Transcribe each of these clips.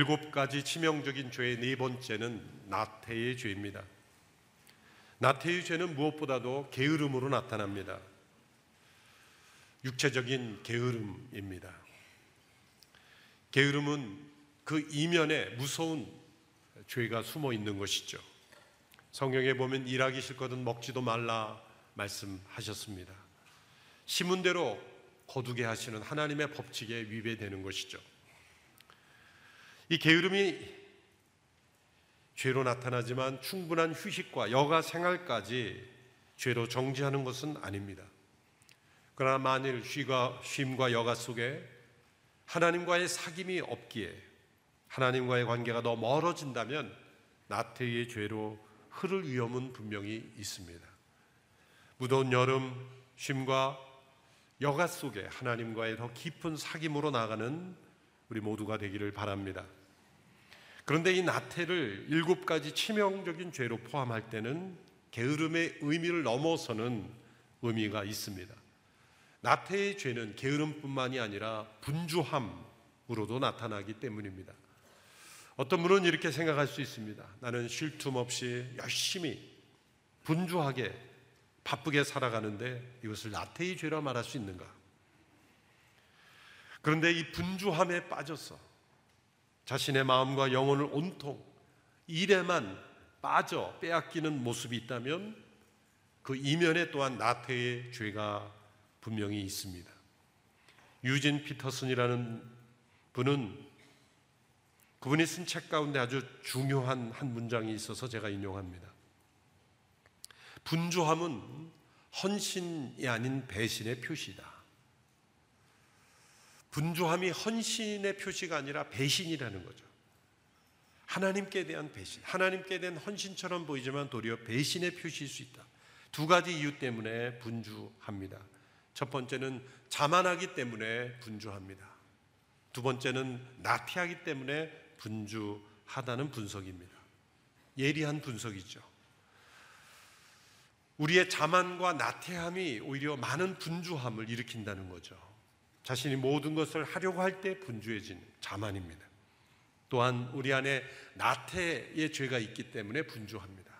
일곱 가지 치명적인 죄의 네 번째는 나태의 죄입니다. 나태의 죄는 무엇보다도 게으름으로 나타납니다. 육체적인 게으름입니다. 게으름은 그 이면에 무서운 죄가 숨어 있는 것이죠. 성경에 보면 일하기 싫거든 먹지도 말라 말씀하셨습니다. 시문대로 거두게 하시는 하나님의 법칙에 위배되는 것이죠. 이 게으름이 죄로 나타나지만 충분한 휴식과 여가 생활까지 죄로 정지하는 것은 아닙니다. 그러나 만일 쉼과, 쉼과 여가 속에 하나님과의 사귐이 없기에 하나님과의 관계가 더 멀어진다면 나태의 죄로 흐를 위험은 분명히 있습니다. 무더운 여름 쉼과 여가 속에 하나님과의 더 깊은 사귐으로 나가는 우리 모두가 되기를 바랍니다. 그런데 이 나태를 일곱 가지 치명적인 죄로 포함할 때는 게으름의 의미를 넘어서는 의미가 있습니다. 나태의 죄는 게으름뿐만이 아니라 분주함으로도 나타나기 때문입니다. 어떤 분은 이렇게 생각할 수 있습니다. 나는 쉴 틈 없이 열심히 분주하게 바쁘게 살아가는데 이것을 나태의 죄라 말할 수 있는가? 그런데 이 분주함에 빠져서 자신의 마음과 영혼을 온통 일에만 빠져 빼앗기는 모습이 있다면 그 이면에 또한 나태의 죄가 분명히 있습니다. 유진 피터슨이라는 분은 그분이 쓴 책 가운데 아주 중요한 한 문장이 있어서 제가 인용합니다. 분주함은 헌신이 아닌 배신의 표시다. 분주함이 헌신의 표시가 아니라 배신이라는 거죠. 하나님께 대한 배신, 하나님께 대한 헌신처럼 보이지만 도리어 배신의 표시일 수 있다. 두 가지 이유 때문에 분주합니다. 첫 번째는 자만하기 때문에 분주합니다. 두 번째는 나태하기 때문에 분주하다는 분석입니다. 예리한 분석이죠. 우리의 자만과 나태함이 오히려 많은 분주함을 일으킨다는 거죠. 자신이 모든 것을 하려고 할 때 분주해진 자만입니다. 또한 우리 안에 나태의 죄가 있기 때문에 분주합니다.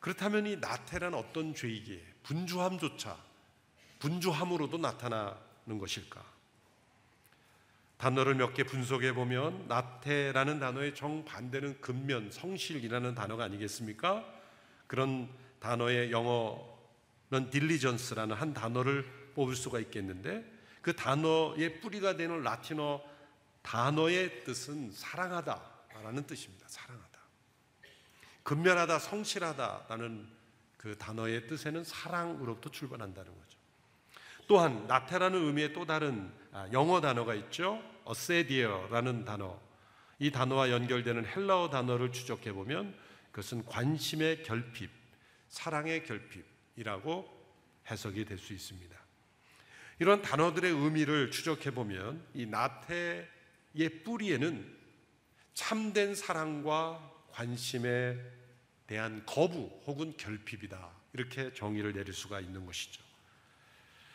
그렇다면 이 나태란 어떤 죄이기에 분주함조차 분주함으로도 나타나는 것일까? 단어를 몇 개 분석해 보면 나태라는 단어의 정반대는 근면, 성실이라는 단어가 아니겠습니까? 그런 단어의 영어는 딜리전스라는 한 단어를 뽑을 수가 있겠는데 그 단어의 뿌리가 되는 라틴어 단어의 뜻은 사랑하다라는 뜻입니다. 사랑하다. 근면하다, 성실하다라는 그 단어의 뜻에는 사랑으로부터 출발한다는 거죠. 또한 나태라는 의미의 또 다른 아, 영어 단어가 있죠. 어세디어라는 단어. 이 단어와 연결되는 헬라어 단어를 추적해 보면 그것은 관심의 결핍, 사랑의 결핍이라고 해석이 될 수 있습니다. 이런 단어들의 의미를 추적해 보면 이 나태의 뿌리에는 참된 사랑과 관심에 대한 거부 혹은 결핍이다. 이렇게 정의를 내릴 수가 있는 것이죠.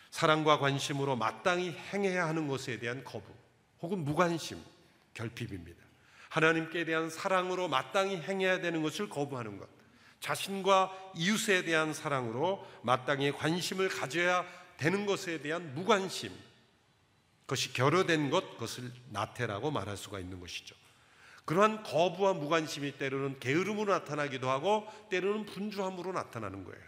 사랑과 관심으로 마땅히 행해야 하는 것에 대한 거부 혹은 무관심, 결핍입니다. 하나님께 대한 사랑으로 마땅히 행해야 되는 것을 거부하는 것. 자신과 이웃에 대한 사랑으로 마땅히 관심을 가져야 되는 것에 대한 무관심, 그것이 결여된 것, 그것을 나태라고 말할 수가 있는 것이죠. 그러한 거부와 무관심이 때로는 게으름으로 나타나기도 하고 때로는 분주함으로 나타나는 거예요.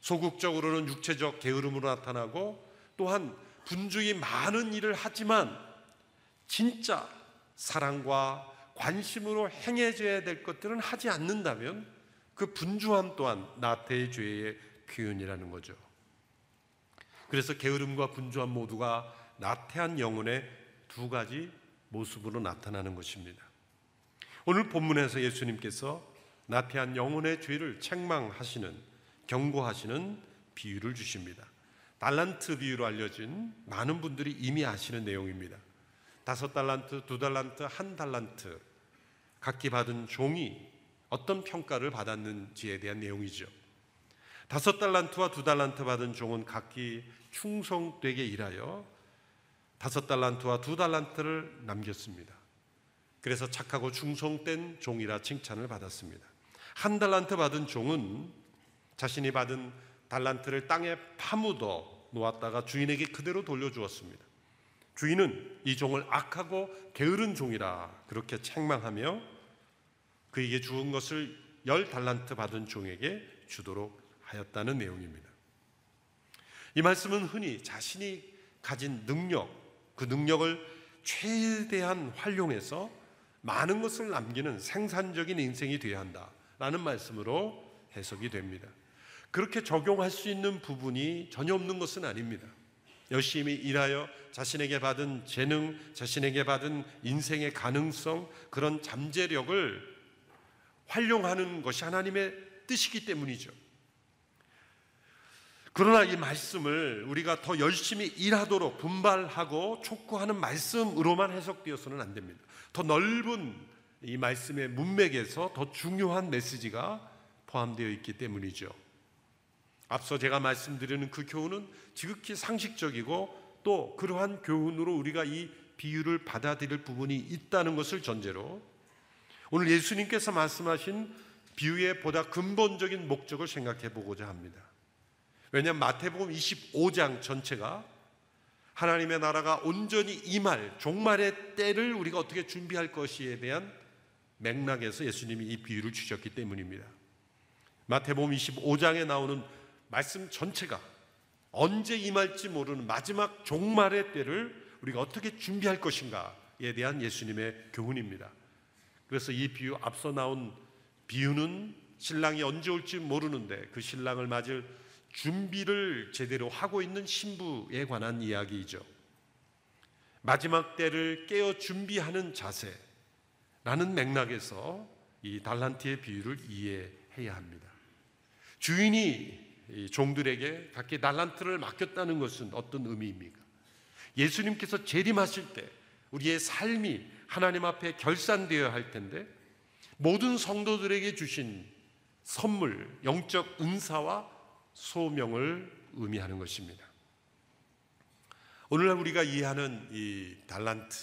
소극적으로는 육체적 게으름으로 나타나고 또한 분주히 많은 일을 하지만 진짜 사랑과 관심으로 행해져야 될 것들은 하지 않는다면 그 분주함 또한 나태의 죄의 표현이라는 거죠. 그래서 게으름과 분주함 모두가 나태한 영혼의 두 가지 모습으로 나타나는 것입니다. 오늘 본문에서 예수님께서 나태한 영혼의 죄를 책망하시는 경고하시는 비유를 주십니다. 달란트 비유로 알려진 많은 분들이 이미 아시는 내용입니다. 다섯 달란트, 두 달란트, 한 달란트 각기 받은 종이 어떤 평가를 받았는지에 대한 내용이죠. 다섯 달란트와 두 달란트 받은 종은 각기 충성되게 일하여 다섯 달란트와 두 달란트를 남겼습니다. 그래서 착하고 충성된 종이라 칭찬을 받았습니다. 한 달란트 받은 종은 자신이 받은 달란트를 땅에 파묻어 놓았다가 주인에게 그대로 돌려주었습니다. 주인은 이 종을 악하고 게으른 종이라 그렇게 책망하며 그에게 주은 것을 열 달란트 받은 종에게 주도록 하였다는 내용입니다. 이 말씀은 흔히 자신이 가진 능력, 그 능력을 최대한 활용해서 많은 것을 남기는 생산적인 인생이 되어야 한다라는 말씀으로 해석이 됩니다. 그렇게 적용할 수 있는 부분이 전혀 없는 것은 아닙니다. 열심히 일하여 자신에게 받은 재능, 자신에게 받은 인생의 가능성, 그런 잠재력을 활용하는 것이 하나님의 뜻이기 때문이죠. 그러나 이 말씀을 우리가 더 열심히 일하도록 분발하고 촉구하는 말씀으로만 해석되어서는 안 됩니다. 더 넓은 이 말씀의 문맥에서 더 중요한 메시지가 포함되어 있기 때문이죠. 앞서 제가 말씀드리는 그 교훈은 지극히 상식적이고 또 그러한 교훈으로 우리가 이 비유를 받아들일 부분이 있다는 것을 전제로 오늘 예수님께서 말씀하신 비유의 보다 근본적인 목적을 생각해 보고자 합니다. 왜냐하면 마태복음 25장 전체가 하나님의 나라가 온전히 임할 종말의 때를 우리가 어떻게 준비할 것이에 대한 맥락에서 예수님이 이 비유를 주셨기 때문입니다. 마태복음 25장에 나오는 말씀 전체가 언제 임할지 모르는 마지막 종말의 때를 우리가 어떻게 준비할 것인가에 대한 예수님의 교훈입니다. 그래서 이 비유 앞서 나온 비유는 신랑이 언제 올지 모르는데 그 신랑을 맞을 준비를 제대로 하고 있는 신부에 관한 이야기이죠. 마지막 때를 깨어 준비하는 자세라는 맥락에서 이 달란트의 비유를 이해해야 합니다. 주인이 종들에게 각기 달란트를 맡겼다는 것은 어떤 의미입니까? 예수님께서 재림하실 때 우리의 삶이 하나님 앞에 결산되어야 할 텐데 모든 성도들에게 주신 선물, 영적 은사와 소명을 의미하는 것입니다. 오늘날 우리가 이해하는 이 달란트,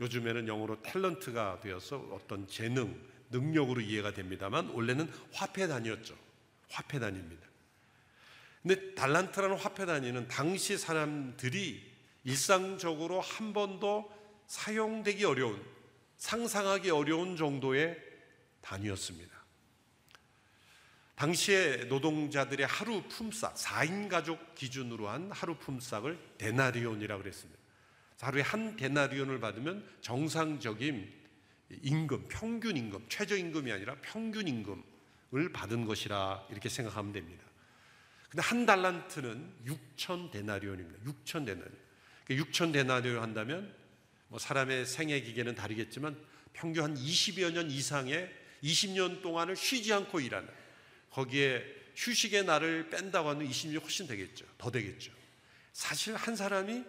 요즘에는 영어로 탤런트가 되어서 어떤 재능, 능력으로 이해가 됩니다만 원래는 화폐 단위였죠. 화폐 단위입니다. 근데 달란트라는 화폐 단위는 당시 사람들이 일상적으로 한 번도 사용되기 어려운 상상하기 어려운 정도의 단위였습니다. 당시에 노동자들의 하루 품삯, 4인 가족 기준으로 한 하루 품삯을 데나리온이라고 그랬습니다. 하루에 한 데나리온을 받으면 정상적인 임금, 평균 임금, 최저 임금이 아니라 평균 임금 을 받은 것이라 이렇게 생각하면 됩니다. 근데 한 달란트는 6천 데나리온입니다. 6천 데나리온. 6천 그러니까 데나리온 한다면 뭐 사람의 생애 기계는 다르겠지만 평균 한 20여 년 이상의 20년 동안을 쉬지 않고 일하는 거기에 휴식의 날을 뺀다고 하면 20년 훨씬 되겠죠. 더 되겠죠. 사실 한 사람이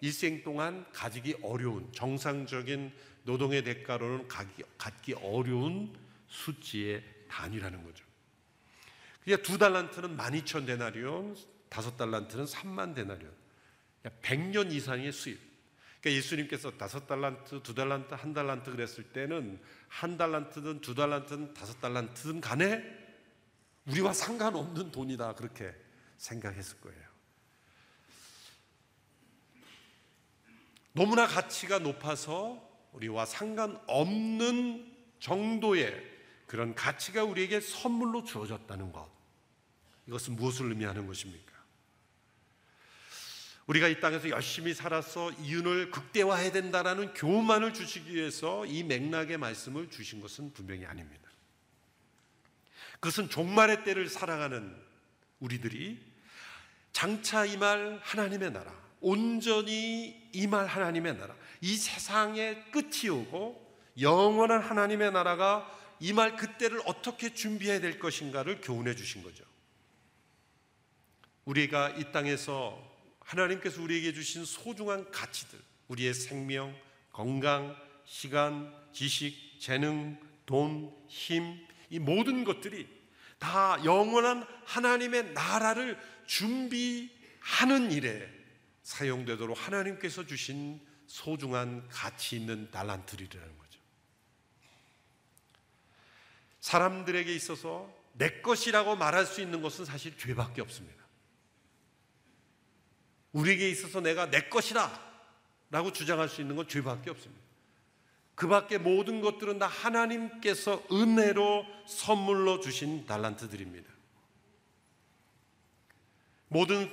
일생 동안 가지기 어려운 정상적인 노동의 대가로는 갖기 어려운 수치의 단위라는 거죠. 그러니까 두 달란트는 12,000 데나리온, 다섯 달란트는 3만 데나리온. 100년 이상의 수입. 그러니까 예수님께서 다섯 달란트, 두 달란트, 한 달란트 그랬을 때는 한 달란트든 두 달란트든 다섯 달란트든 간에 우리와 상관없는 돈이다. 그렇게 생각했을 거예요. 너무나 가치가 높아서 우리와 상관없는 정도의 그런 가치가 우리에게 선물로 주어졌다는 것. 이것은 무엇을 의미하는 것입니까? 우리가 이 땅에서 열심히 살아서 이윤을 극대화해야 된다라는 교훈만을 주시기 위해서 이 맥락의 말씀을 주신 것은 분명히 아닙니다. 그것은 종말의 때를 살아가는 우리들이 장차 임할 하나님의 나라, 온전히 임할 하나님의 나라, 이 세상의 끝이 오고 영원한 하나님의 나라가 이말 그때를 어떻게 준비해야 될 것인가를 교훈해 주신 거죠. 우리가 이 땅에서 하나님께서 우리에게 주신 소중한 가치들, 우리의 생명, 건강, 시간, 지식, 재능, 돈, 힘, 이 모든 것들이 다 영원한 하나님의 나라를 준비하는 일에 사용되도록 하나님께서 주신 소중한 가치 있는 달란트리라는 거죠. 사람들에게 있어서 내 것이라고 말할 수 있는 것은 사실 죄밖에 없습니다. 우리에게 있어서 내가 내 것이다 라고 주장할 수 있는 건 죄밖에 없습니다. 그 밖에 모든 것들은 다 하나님께서 은혜로 선물로 주신 달란트들입니다. 모든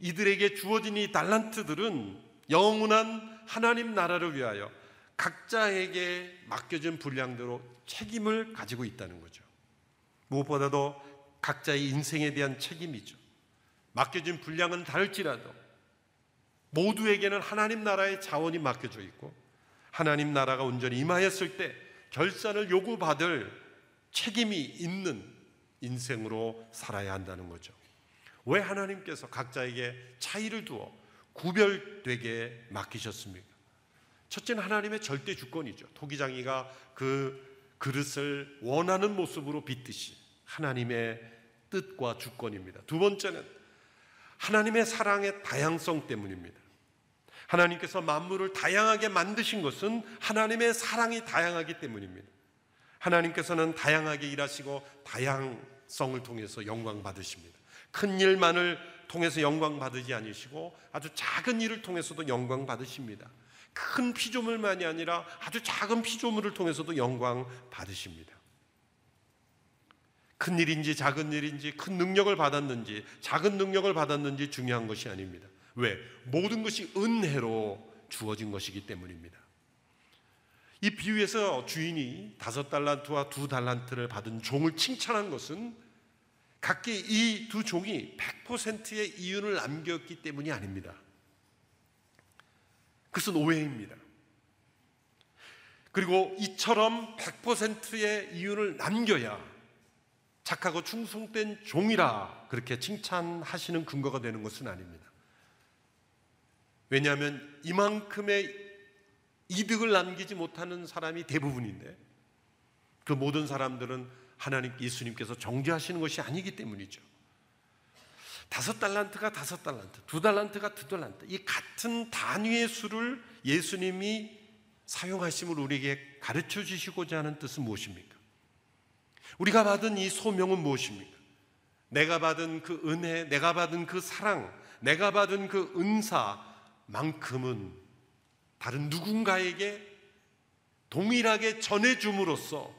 이들에게 주어진 이 달란트들은 영원한 하나님 나라를 위하여 각자에게 맡겨진 분량대로 책임을 가지고 있다는 거죠. 무엇보다도 각자의 인생에 대한 책임이죠. 맡겨진 분량은 다를지라도 모두에게는 하나님 나라의 자원이 맡겨져 있고 하나님 나라가 온전히 임하였을 때 결산을 요구받을 책임이 있는 인생으로 살아야 한다는 거죠. 왜 하나님께서 각자에게 차이를 두어 구별되게 맡기셨습니까? 첫째는 하나님의 절대 주권이죠. 토기장이가 그 그릇을 원하는 모습으로 빚듯이 하나님의 뜻과 주권입니다. 두 번째는 하나님의 사랑의 다양성 때문입니다. 하나님께서 만물을 다양하게 만드신 것은 하나님의 사랑이 다양하기 때문입니다. 하나님께서는 다양하게 일하시고 다양성을 통해서 영광 받으십니다. 큰 일만을 통해서 영광 받으지 않으시고 아주 작은 일을 통해서도 영광 받으십니다. 큰 피조물만이 아니라 아주 작은 피조물을 통해서도 영광 받으십니다. 큰 일인지 작은 일인지 큰 능력을 받았는지 작은 능력을 받았는지 중요한 것이 아닙니다. 왜? 모든 것이 은혜로 주어진 것이기 때문입니다. 이 비유에서 주인이 다섯 달란트와 두 달란트를 받은 종을 칭찬한 것은 각기 이 두 종이 100%의 이윤을 남겼기 때문이 아닙니다. 그것은 오해입니다. 그리고 이처럼 100%의 이윤을 남겨야 착하고 충성된 종이라 그렇게 칭찬하시는 근거가 되는 것은 아닙니다. 왜냐하면 이만큼의 이득을 남기지 못하는 사람이 대부분인데 그 모든 사람들은 하나님 예수님께서 정죄하시는 것이 아니기 때문이죠. 다섯 달란트가 다섯 달란트, 두 달란트가 두 달란트. 이 같은 단위의 수를 예수님이 사용하심을 우리에게 가르쳐 주시고자 하는 뜻은 무엇입니까? 우리가 받은 이 소명은 무엇입니까? 내가 받은 그 은혜, 내가 받은 그 사랑, 내가 받은 그 은사, 만큼은 다른 누군가에게 동일하게 전해줌으로써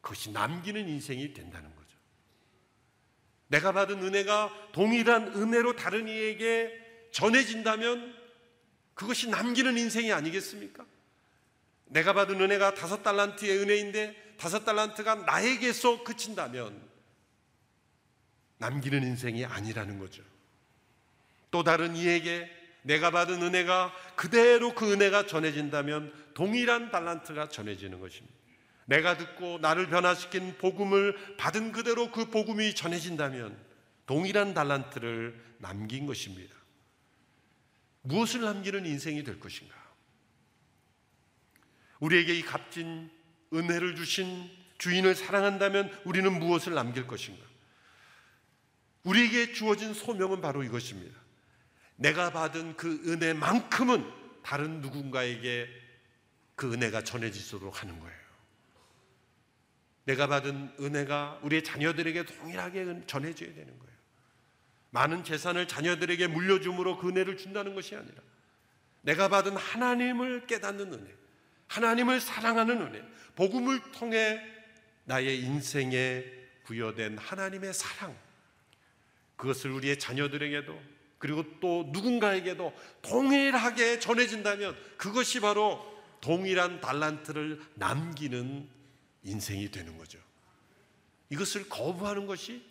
그것이 남기는 인생이 된다는 거죠. 내가 받은 은혜가 동일한 은혜로 다른 이에게 전해진다면 그것이 남기는 인생이 아니겠습니까? 내가 받은 은혜가 다섯 달란트의 은혜인데 다섯 달란트가 나에게서 그친다면 남기는 인생이 아니라는 거죠. 또 다른 이에게 내가 받은 은혜가 그대로 그 은혜가 전해진다면 동일한 달란트가 전해지는 것입니다. 내가 듣고 나를 변화시킨 복음을 받은 그대로 그 복음이 전해진다면 동일한 달란트를 남긴 것입니다. 무엇을 남기는 인생이 될 것인가? 우리에게 이 값진 은혜를 주신 주인을 사랑한다면 우리는 무엇을 남길 것인가? 우리에게 주어진 소명은 바로 이것입니다. 내가 받은 그 은혜만큼은 다른 누군가에게 그 은혜가 전해지도록 하는 거예요. 내가 받은 은혜가 우리의 자녀들에게 동일하게 전해져야 되는 거예요. 많은 재산을 자녀들에게 물려줌으로 그 은혜를 준다는 것이 아니라 내가 받은 하나님을 깨닫는 은혜, 하나님을 사랑하는 은혜, 복음을 통해 나의 인생에 부여된 하나님의 사랑, 그것을 우리의 자녀들에게도 그리고 또 누군가에게도 동일하게 전해진다면 그것이 바로 동일한 달란트를 남기는 인생이 되는 거죠. 이것을 거부하는 것이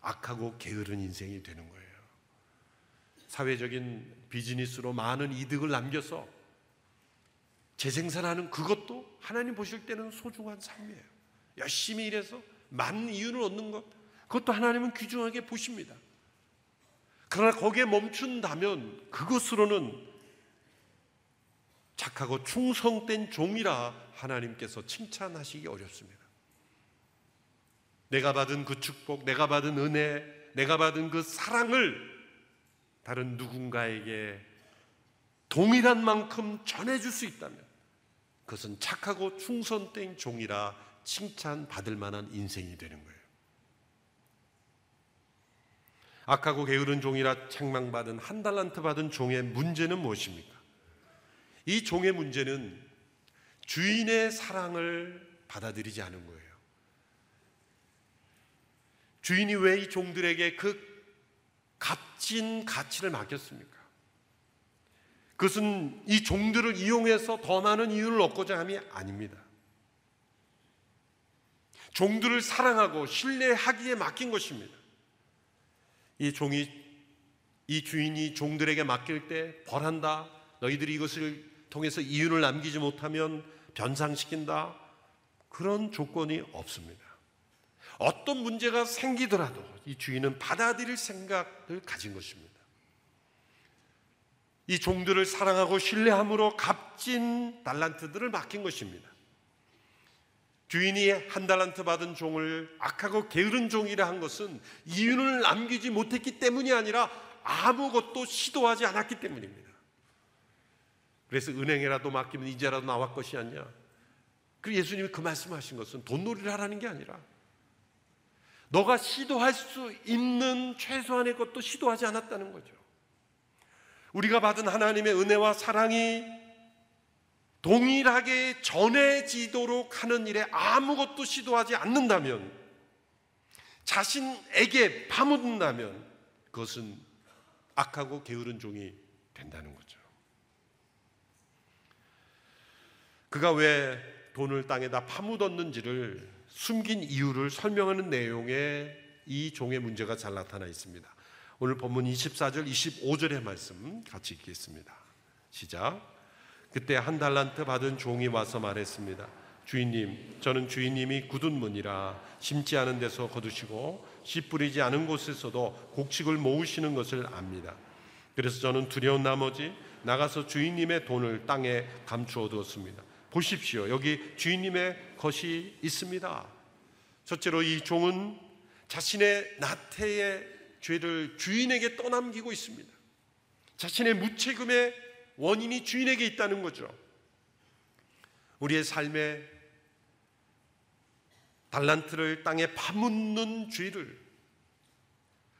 악하고 게으른 인생이 되는 거예요. 사회적인 비즈니스로 많은 이득을 남겨서 재생산하는 그것도 하나님 보실 때는 소중한 삶이에요. 열심히 일해서 많은 이윤을 얻는 것, 그것도 하나님은 귀중하게 보십니다. 그러나 거기에 멈춘다면 그것으로는 착하고 충성된 종이라 하나님께서 칭찬하시기 어렵습니다. 내가 받은 그 축복, 내가 받은 은혜, 내가 받은 그 사랑을 다른 누군가에게 동일한 만큼 전해줄 수 있다면 그것은 착하고 충성된 종이라 칭찬받을 만한 인생이 되는 거예요. 악하고 게으른 종이라 책망받은 한 달란트 받은 종의 문제는 무엇입니까? 이 종의 문제는 주인의 사랑을 받아들이지 않은 거예요. 주인이 왜 이 종들에게 그 값진 가치를 맡겼습니까? 그것은 이 종들을 이용해서 더 많은 이유를 얻고자 함이 아닙니다. 종들을 사랑하고 신뢰하기에 맡긴 것입니다. 이 종이 이 주인이 종들에게 맡길 때 벌한다. 너희들이 이것을 통해서 이윤을 남기지 못하면 변상시킨다. 그런 조건이 없습니다. 어떤 문제가 생기더라도 이 주인은 받아들일 생각을 가진 것입니다. 이 종들을 사랑하고 신뢰함으로 값진 달란트들을 맡긴 것입니다. 주인이 한 달란트 받은 종을 악하고 게으른 종이라 한 것은 이윤을 남기지 못했기 때문이 아니라 아무것도 시도하지 않았기 때문입니다. 그래서 은행에라도 맡기면 이제라도 나와 것이 아니냐. 그 예수님이 그 말씀하신 것은 돈놀이를 하라는 게 아니라 너가 시도할 수 있는 최소한의 것도 시도하지 않았다는 거죠. 우리가 받은 하나님의 은혜와 사랑이 동일하게 전해지도록 하는 일에 아무것도 시도하지 않는다면 자신에게 파묻는다면 그것은 악하고 게으른 종이 된다는 거죠. 그가 왜 돈을 땅에다 파묻었는지를 숨긴 이유를 설명하는 내용에 이 종의 문제가 잘 나타나 있습니다. 오늘 본문 24절, 25절의 말씀 같이 읽겠습니다. 시작. 그때 한 달란트 받은 종이 와서 말했습니다. 주인님, 저는 주인님이 굳은 문이라 심지 않은 데서 거두시고 씨 뿌리지 않은 곳에서도 곡식을 모으시는 것을 압니다. 그래서 저는 두려운 나머지 나가서 주인님의 돈을 땅에 감추어 두었습니다. 보십시오. 여기 주인님의 것이 있습니다. 첫째로 이 종은 자신의 나태의 죄를 주인에게 떠넘기고 있습니다. 자신의 무책임의 원인이 주인에게 있다는 거죠. 우리의 삶에 달란트를 땅에 파묻는 죄를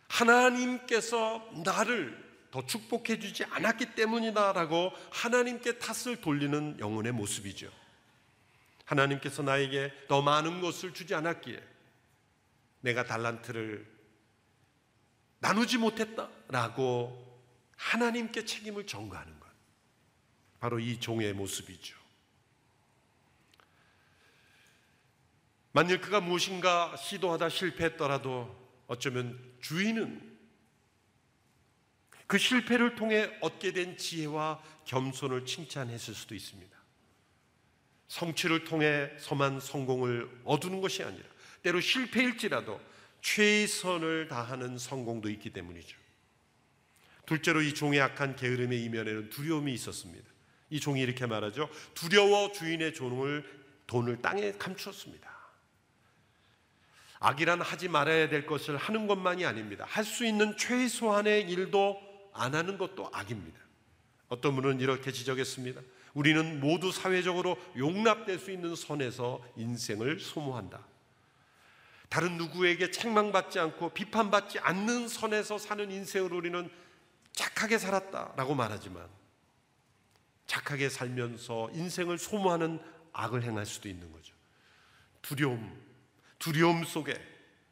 하나님께서 나를 더 축복해 주지 않았기 때문이다라고 하나님께 탓을 돌리는 영혼의 모습이죠. 하나님께서 나에게 더 많은 것을 주지 않았기에 내가 달란트를 나누지 못했다라고 하나님께 책임을 전가하는 것. 바로 이 종의 모습이죠. 만일 그가 무엇인가 시도하다 실패했더라도 어쩌면 주인은 그 실패를 통해 얻게 된 지혜와 겸손을 칭찬했을 수도 있습니다. 성취를 통해서만 성공을 얻는 것이 아니라 때로 실패일지라도 최선을 다하는 성공도 있기 때문이죠. 둘째로 이 종의 악한 게으름의 이면에는 두려움이 있었습니다. 이 종이 이렇게 말하죠. 두려워 주인의 종을 돈을 땅에 감추었습니다. 악이란 하지 말아야 될 것을 하는 것만이 아닙니다. 할 수 있는 최소한의 일도 안 하는 것도 악입니다. 어떤 분은 이렇게 지적했습니다. 우리는 모두 사회적으로 용납될 수 있는 선에서 인생을 소모한다. 다른 누구에게 책망받지 않고 비판받지 않는 선에서 사는 인생을 우리는 착하게 살았다라고 말하지만 착하게 살면서 인생을 소모하는 악을 행할 수도 있는 거죠. 두려움, 두려움 속에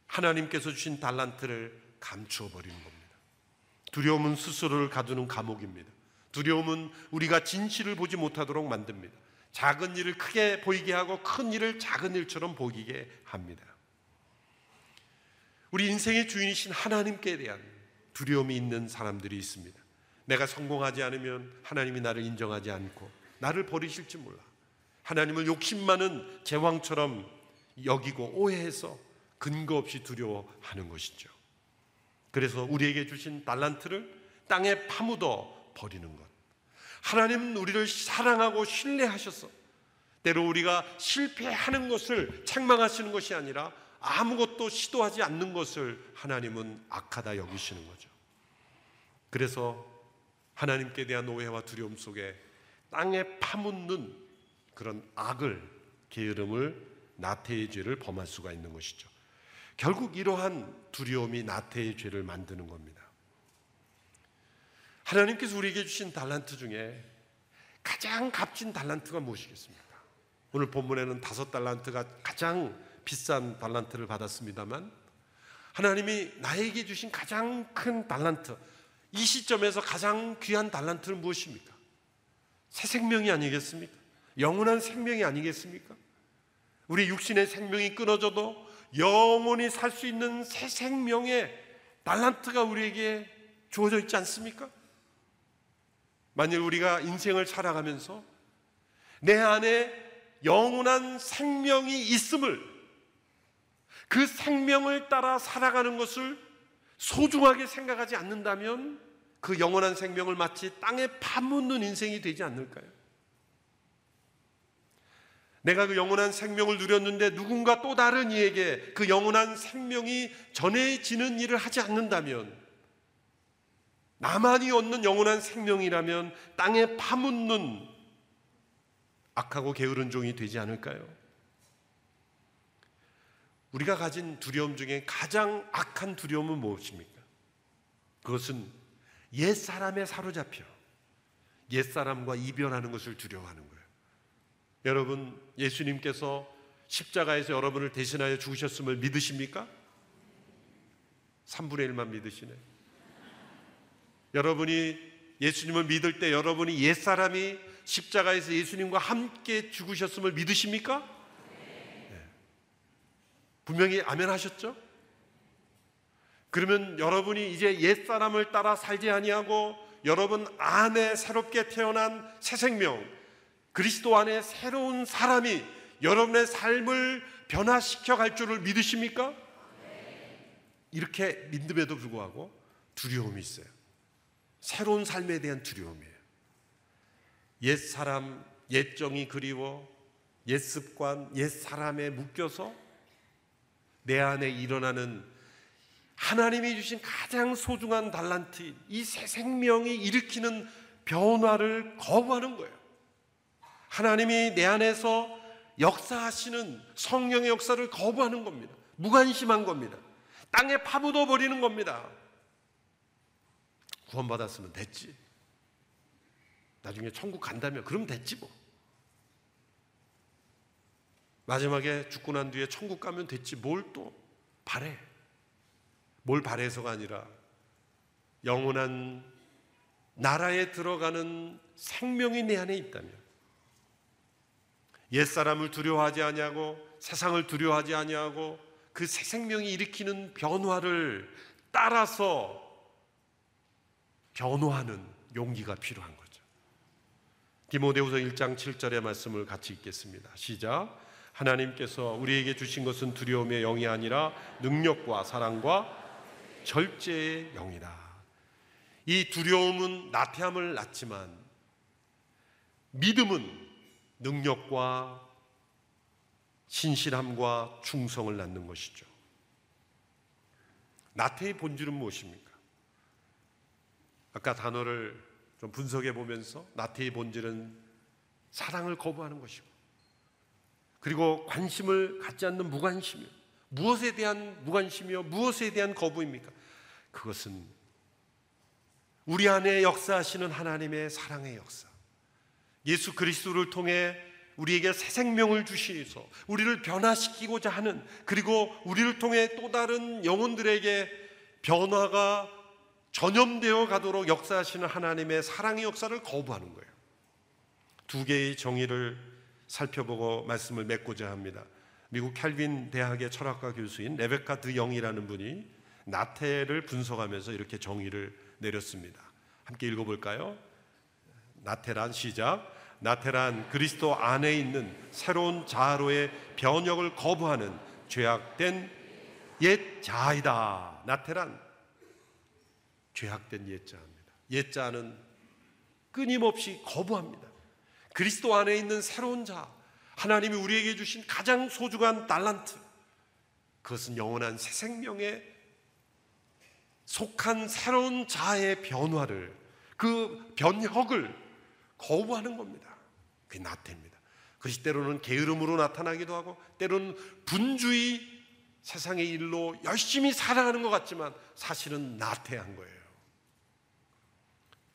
하나님께서 주신 달란트를 감추어 버리는 겁니다. 두려움은 스스로를 가두는 감옥입니다. 두려움은 우리가 진실을 보지 못하도록 만듭니다. 작은 일을 크게 보이게 하고 큰 일을 작은 일처럼 보이게 합니다. 우리 인생의 주인이신 하나님께 대한 두려움이 있는 사람들이 있습니다. 내가 성공하지 않으면 하나님이 나를 인정하지 않고 나를 버리실지 몰라. 하나님을 욕심 많은 제왕처럼 여기고 오해해서 근거 없이 두려워하는 것이죠. 그래서 우리에게 주신 달란트를 땅에 파묻어 버리는 것. 하나님은 우리를 사랑하고 신뢰하셔서 때로 우리가 실패하는 것을 책망하시는 것이 아니라 아무것도 시도하지 않는 것을 하나님은 악하다 여기시는 거죠. 그래서 하나님께 대한 오해와 두려움 속에 땅에 파묻는 그런 악을 게으름을 나태의 죄를 범할 수가 있는 것이죠. 결국 이러한 두려움이 나태의 죄를 만드는 겁니다. 하나님께서 우리에게 주신 달란트 중에 가장 값진 달란트가 무엇이겠습니까? 오늘 본문에는 다섯 달란트가 가장 비싼 달란트를 받았습니다만 하나님이 나에게 주신 가장 큰 달란트 이 시점에서 가장 귀한 달란트는 무엇입니까? 새 생명이 아니겠습니까? 영원한 생명이 아니겠습니까? 우리 육신의 생명이 끊어져도 영원히 살 수 있는 새 생명의 달란트가 우리에게 주어져 있지 않습니까? 만일 우리가 인생을 살아가면서 내 안에 영원한 생명이 있음을 그 생명을 따라 살아가는 것을 소중하게 생각하지 않는다면 그 영원한 생명을 마치 땅에 파묻는 인생이 되지 않을까요? 내가 그 영원한 생명을 누렸는데 누군가 또 다른 이에게 그 영원한 생명이 전해지는 일을 하지 않는다면 나만이 얻는 영원한 생명이라면 땅에 파묻는 악하고 게으른 종이 되지 않을까요? 우리가 가진 두려움 중에 가장 악한 두려움은 무엇입니까? 그것은 옛 사람에 사로잡혀 옛 사람과 이별하는 것을 두려워하는 거예요. 여러분, 예수님께서 십자가에서 여러분을 대신하여 죽으셨음을 믿으십니까? 3분의 1만 믿으시네. 여러분이 예수님을 믿을 때 여러분이 옛사람이 십자가에서 예수님과 함께 죽으셨음을 믿으십니까? 네. 분명히 아멘 하셨죠? 그러면 여러분이 이제 옛사람을 따라 살지 아니하고 여러분 안에 새롭게 태어난 새 생명, 그리스도 안에 새로운 사람이 여러분의 삶을 변화시켜 갈 줄을 믿으십니까? 이렇게 믿음에도 불구하고 두려움이 있어요. 새로운 삶에 대한 두려움이에요. 옛 사람, 옛 정이 그리워, 옛 습관, 옛 사람에 묶여서 내 안에 일어나는 하나님이 주신 가장 소중한 달란트, 이 새 생명이 일으키는 변화를 거부하는 거예요. 하나님이 내 안에서 역사하시는 성령의 역사를 거부하는 겁니다. 무관심한 겁니다. 땅에 파묻어 버리는 겁니다. 구원받았으면 됐지. 나중에 천국 간다면 그럼 됐지 뭐. 마지막에 죽고 난 뒤에 천국 가면 됐지 뭘 또 바래. 뭘 바래서가 아니라 영원한 나라에 들어가는 생명이 내 안에 있다면 옛사람을 두려워하지 아니하고 세상을 두려워하지 아니하고 그 새 생명이 일으키는 변화를 따라서 변화하는 용기가 필요한 거죠. 디모데후서 1장 7절의 말씀을 같이 읽겠습니다. 시작. 하나님께서 우리에게 주신 것은 두려움의 영이 아니라 능력과 사랑과 절제의 영이다. 이 두려움은 나태함을 낳지만 믿음은 능력과 신실함과 충성을 낳는 것이죠. 나태의 본질은 무엇입니까? 아까 단어를 좀 분석해 보면서 나태의 본질은 사랑을 거부하는 것이고 그리고 관심을 갖지 않는 무관심이요. 무엇에 대한 무관심이요? 무엇에 대한 거부입니까? 그것은 우리 안에 역사하시는 하나님의 사랑의 역사. 예수 그리스도를 통해 우리에게 새 생명을 주시서 우리를 변화시키고자 하는 그리고 우리를 통해 또 다른 영혼들에게 변화가 전염되어 가도록 역사하시는 하나님의 사랑의 역사를 거부하는 거예요. 두 개의 정의를 살펴보고 말씀을 맺고자 합니다. 미국 캘빈 대학의 철학과 교수인 레베카 드 영이라는 분이 나태를 분석하면서 이렇게 정의를 내렸습니다. 함께 읽어볼까요? 나태란 시작. 나태란 그리스도 안에 있는 새로운 자아로의 변혁을 거부하는 죄악된 옛 자아이다. 나태란 죄악된 옛자입니다. 옛자는 끊임없이 거부합니다. 그리스도 안에 있는 새로운 자, 하나님이 우리에게 주신 가장 소중한 달란트, 그것은 영원한 새 생명에 속한 새로운 자의 변화를 그 변혁을 거부하는 겁니다. 그게 나태입니다. 그것이 때로는 게으름으로 나타나기도 하고 때로는 분주히 세상의 일로 열심히 살아가는 것 같지만 사실은 나태한 거예요.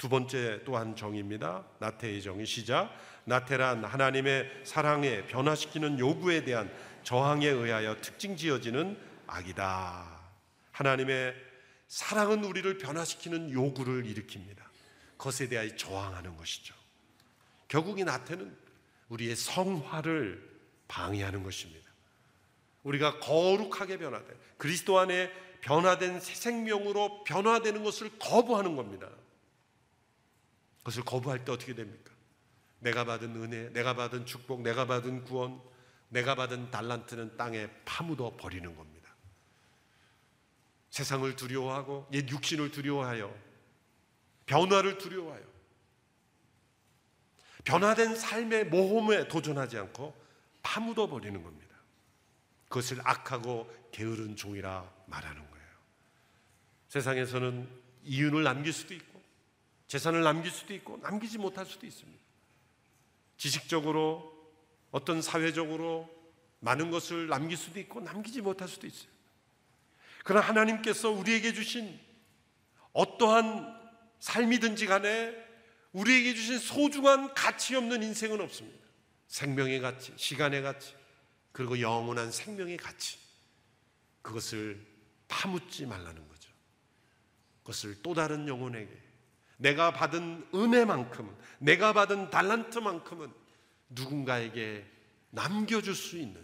두 번째 또한 정의입니다. 나태의 정의 시작. 나태란 하나님의 사랑에 변화시키는 요구에 대한 저항에 의하여 특징 지어지는 악이다. 하나님의 사랑은 우리를 변화시키는 요구를 일으킵니다. 그것에 대하여 저항하는 것이죠. 결국 이 나태는 우리의 성화를 방해하는 것입니다. 우리가 거룩하게 변화돼 그리스도 안에 변화된 새 생명으로 변화되는 것을 거부하는 겁니다. 그것을 거부할 때 어떻게 됩니까? 내가 받은 은혜, 내가 받은 축복, 내가 받은 구원, 내가 받은 달란트는 땅에 파묻어 버리는 겁니다. 세상을 두려워하고 옛 육신을 두려워하여 변화를 두려워하여 변화된 삶의 모험에 도전하지 않고 파묻어 버리는 겁니다. 그것을 악하고 게으른 종이라 말하는 거예요. 세상에서는 이윤을 남길 수도 있고 재산을 남길 수도 있고 남기지 못할 수도 있습니다. 지식적으로 어떤 사회적으로 많은 것을 남길 수도 있고 남기지 못할 수도 있어요. 그러나 하나님께서 우리에게 주신 어떠한 삶이든지 간에 우리에게 주신 소중한 가치 없는 인생은 없습니다. 생명의 가치, 시간의 가치, 그리고 영원한 생명의 가치. 그것을 파묻지 말라는 거죠. 그것을 또 다른 영혼에게 내가 받은 은혜만큼은 내가 받은 달란트만큼은 누군가에게 남겨줄 수 있는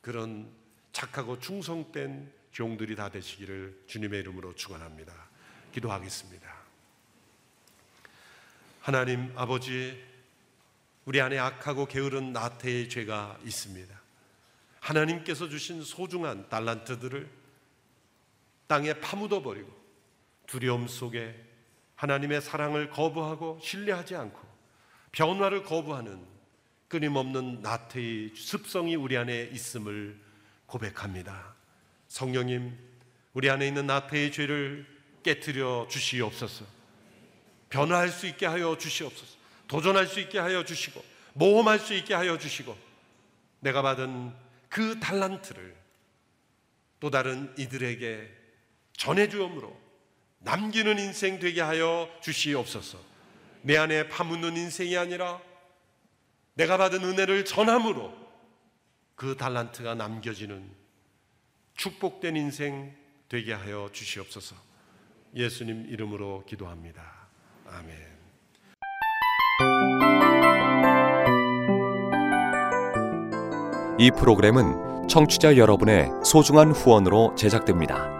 그런 착하고 충성된 종들이 다 되시기를 주님의 이름으로 축원합니다. 기도하겠습니다. 하나님 아버지 우리 안에 악하고 게으른 나태의 죄가 있습니다. 하나님께서 주신 소중한 달란트들을 땅에 파묻어 버리고 두려움 속에 하나님의 사랑을 거부하고 신뢰하지 않고 변화를 거부하는 끊임없는 나태의 습성이 우리 안에 있음을 고백합니다. 성령님, 우리 안에 있는 나태의 죄를 깨뜨려 주시옵소서. 변화할 수 있게 하여 주시옵소서. 도전할 수 있게 하여 주시고 모험할 수 있게 하여 주시고 내가 받은 그 달란트를 또 다른 이들에게 전해주om으로 남기는 인생 되게 하여 주시옵소서. 내 안에 파묻는 인생이 아니라 내가 받은 은혜를 전함으로 그 달란트가 남겨지는 축복된 인생 되게 하여 주시옵소서. 예수님 이름으로 기도합니다. 아멘. 이 프로그램은 청취자 여러분의 소중한 후원으로 제작됩니다.